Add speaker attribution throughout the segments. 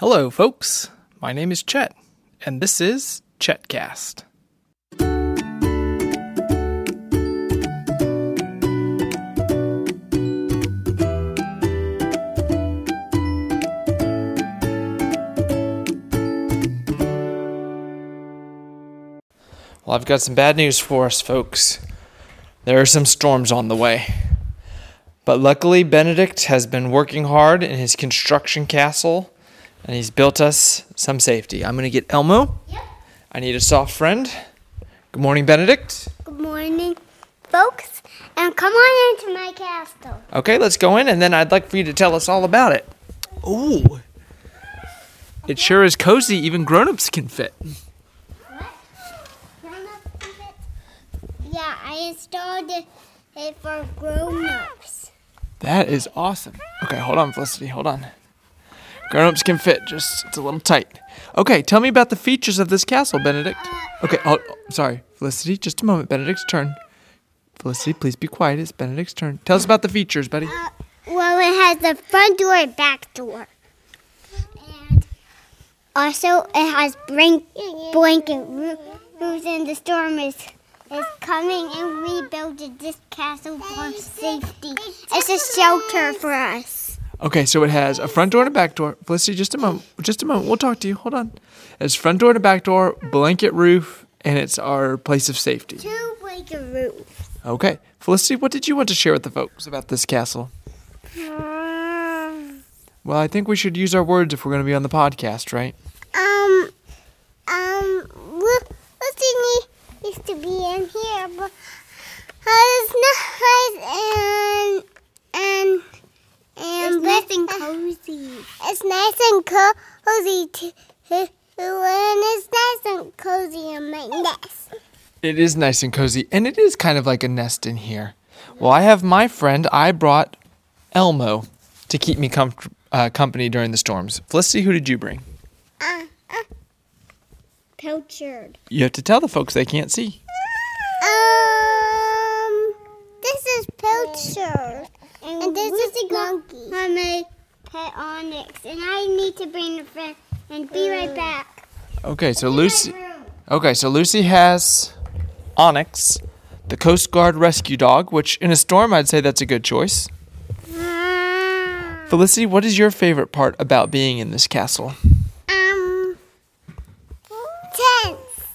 Speaker 1: Hello, folks. My name is Chet, and this is Chetcast. Well, I've got some bad news for us, folks. There are some storms on the way. But luckily, Benedict has been working hard in his construction castle and he's built us some safety. I'm going to get Elmo.
Speaker 2: Yep.
Speaker 1: I need a soft friend. Good morning, Benedict.
Speaker 2: Good morning, folks, and come on into my castle.
Speaker 1: Okay, let's go in, and then I'd like for you to tell us all about it. Ooh. It sure is cozy, even grown ups can fit. What? Grown ups can fit?
Speaker 2: Yeah, I installed it it for grown-ups.
Speaker 1: That is awesome. Okay, hold on, Felicity, hold on. Grown ups can fit, just it's a little tight. Okay, tell me about the features of this castle, Benedict. Okay, oh, sorry, Felicity, just a moment. Benedict's turn. Felicity, please be quiet. It's Benedict's turn. Tell us about the features, buddy.
Speaker 2: Uh, well, it has a front door and back door. And also, it has blank, blanket roofs, and the storm is is coming, and we built this castle for safety. It's a shelter for us.
Speaker 1: Okay, so it has a front door and a back door. Felicity, just a moment. Just a moment. We'll talk to you. Hold on. It's front door and a back door, blanket roof, and it's our place of safety.
Speaker 2: Two blanket roofs.
Speaker 1: Okay. Felicity, what did you want to share with the folks about this castle? Well, I think we should use our words if we're going to be on the podcast, right?
Speaker 2: Um, um, Lucy used to be in here, but it's nice and and and it's nice and cozy. It's nice and cozy too, and it's nice and cozy in my nest.
Speaker 1: It is nice and cozy, and it is kind of like a nest in here. Well, I have my friend. I brought Elmo to keep me comf- uh, company during the storms. Felicity, who did you bring?
Speaker 2: Uh, uh, Pilchard.
Speaker 1: You have to tell the folks they can't see.
Speaker 2: Um, this is Pilchard. And, and this is the monkey. My pet Onyx. And I need to bring a friend and be right back.
Speaker 1: Okay, so Lucy. Okay, so Lucy has Onyx, the Coast Guard rescue dog, which in a storm I'd say that's a good choice. Felicity, what is your favorite part about being in this castle?
Speaker 2: Um, tents.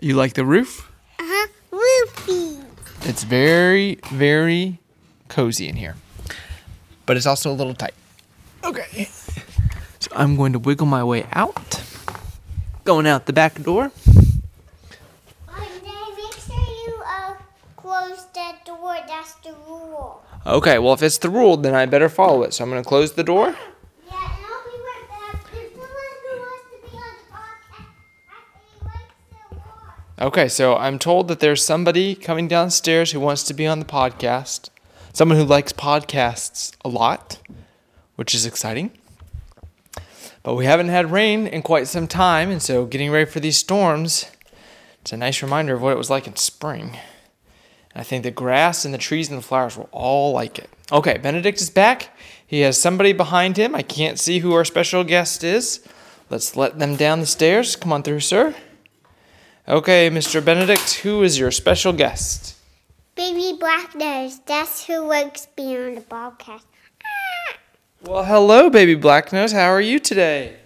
Speaker 1: You like the roof?
Speaker 2: Uh huh. Roofy.
Speaker 1: It's very, very cozy in here, but it's also a little tight. Okay, so I'm going to wiggle my way out, going out the back door.
Speaker 2: Make sure you uh, close that door. That's the rule.
Speaker 1: Okay, well, if it's the rule, then I better follow it. So I'm going to close the door.
Speaker 2: Yeah, and I'll be right back. There's someone who wants to be on the podcast. I likes to watch.
Speaker 1: Okay, so I'm told that there's somebody coming downstairs who wants to be on the podcast. Someone who likes podcasts a lot, which is exciting. But we haven't had rain in quite some time, and so getting ready for these storms, it's a nice reminder of what it was like in spring. And I think the grass and the trees and the flowers will all like it. Okay, Benedict is back. He has somebody behind him. I can't see who our special guest is. Let's let them down the stairs. Come on through, sir. Okay, Mr. Benedict, who is your special guest?
Speaker 2: Baby Black Nose. That's who likes being on the podcast.
Speaker 1: Well, hello, baby Blacknose. How are you today?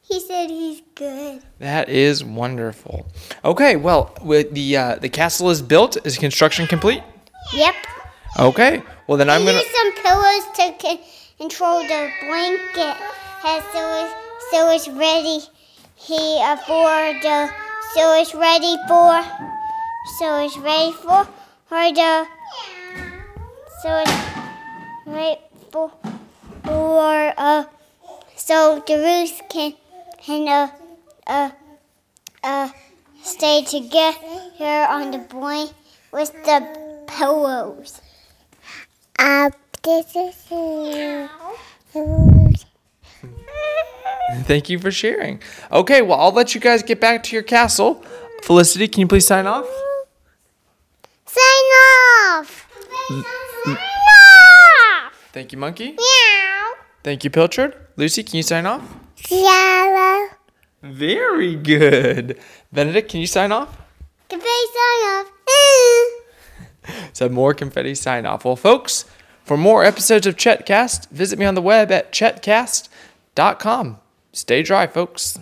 Speaker 2: He said he's good.
Speaker 1: That is wonderful. Okay, well, with the uh, the castle is built. Is construction complete?
Speaker 2: Yep.
Speaker 1: Okay. Well, then I'm
Speaker 2: I
Speaker 1: gonna.
Speaker 2: used some pillows to c- control the blanket, and so it's, so it's ready here for the so it's ready for so it's ready for for the so it's right for for uh so the roots can can uh uh uh stay together on the blanket with the pillows. Uh, this is
Speaker 1: Thank you for sharing. Okay, well, I'll let you guys get back to your castle. Felicity, can you please sign off?
Speaker 2: Sign off. Sign off.
Speaker 1: Thank you, Monkey.
Speaker 2: Meow.
Speaker 1: Thank you, Pilchard. Lucy, can you sign off?
Speaker 2: Yellow.
Speaker 1: Very good. Benedict, can you sign off?
Speaker 2: Confetti sign off.
Speaker 1: So more confetti sign off. Well, folks, for more episodes of Chetcast, visit me on the web at chetcast.com. Stay dry, folks.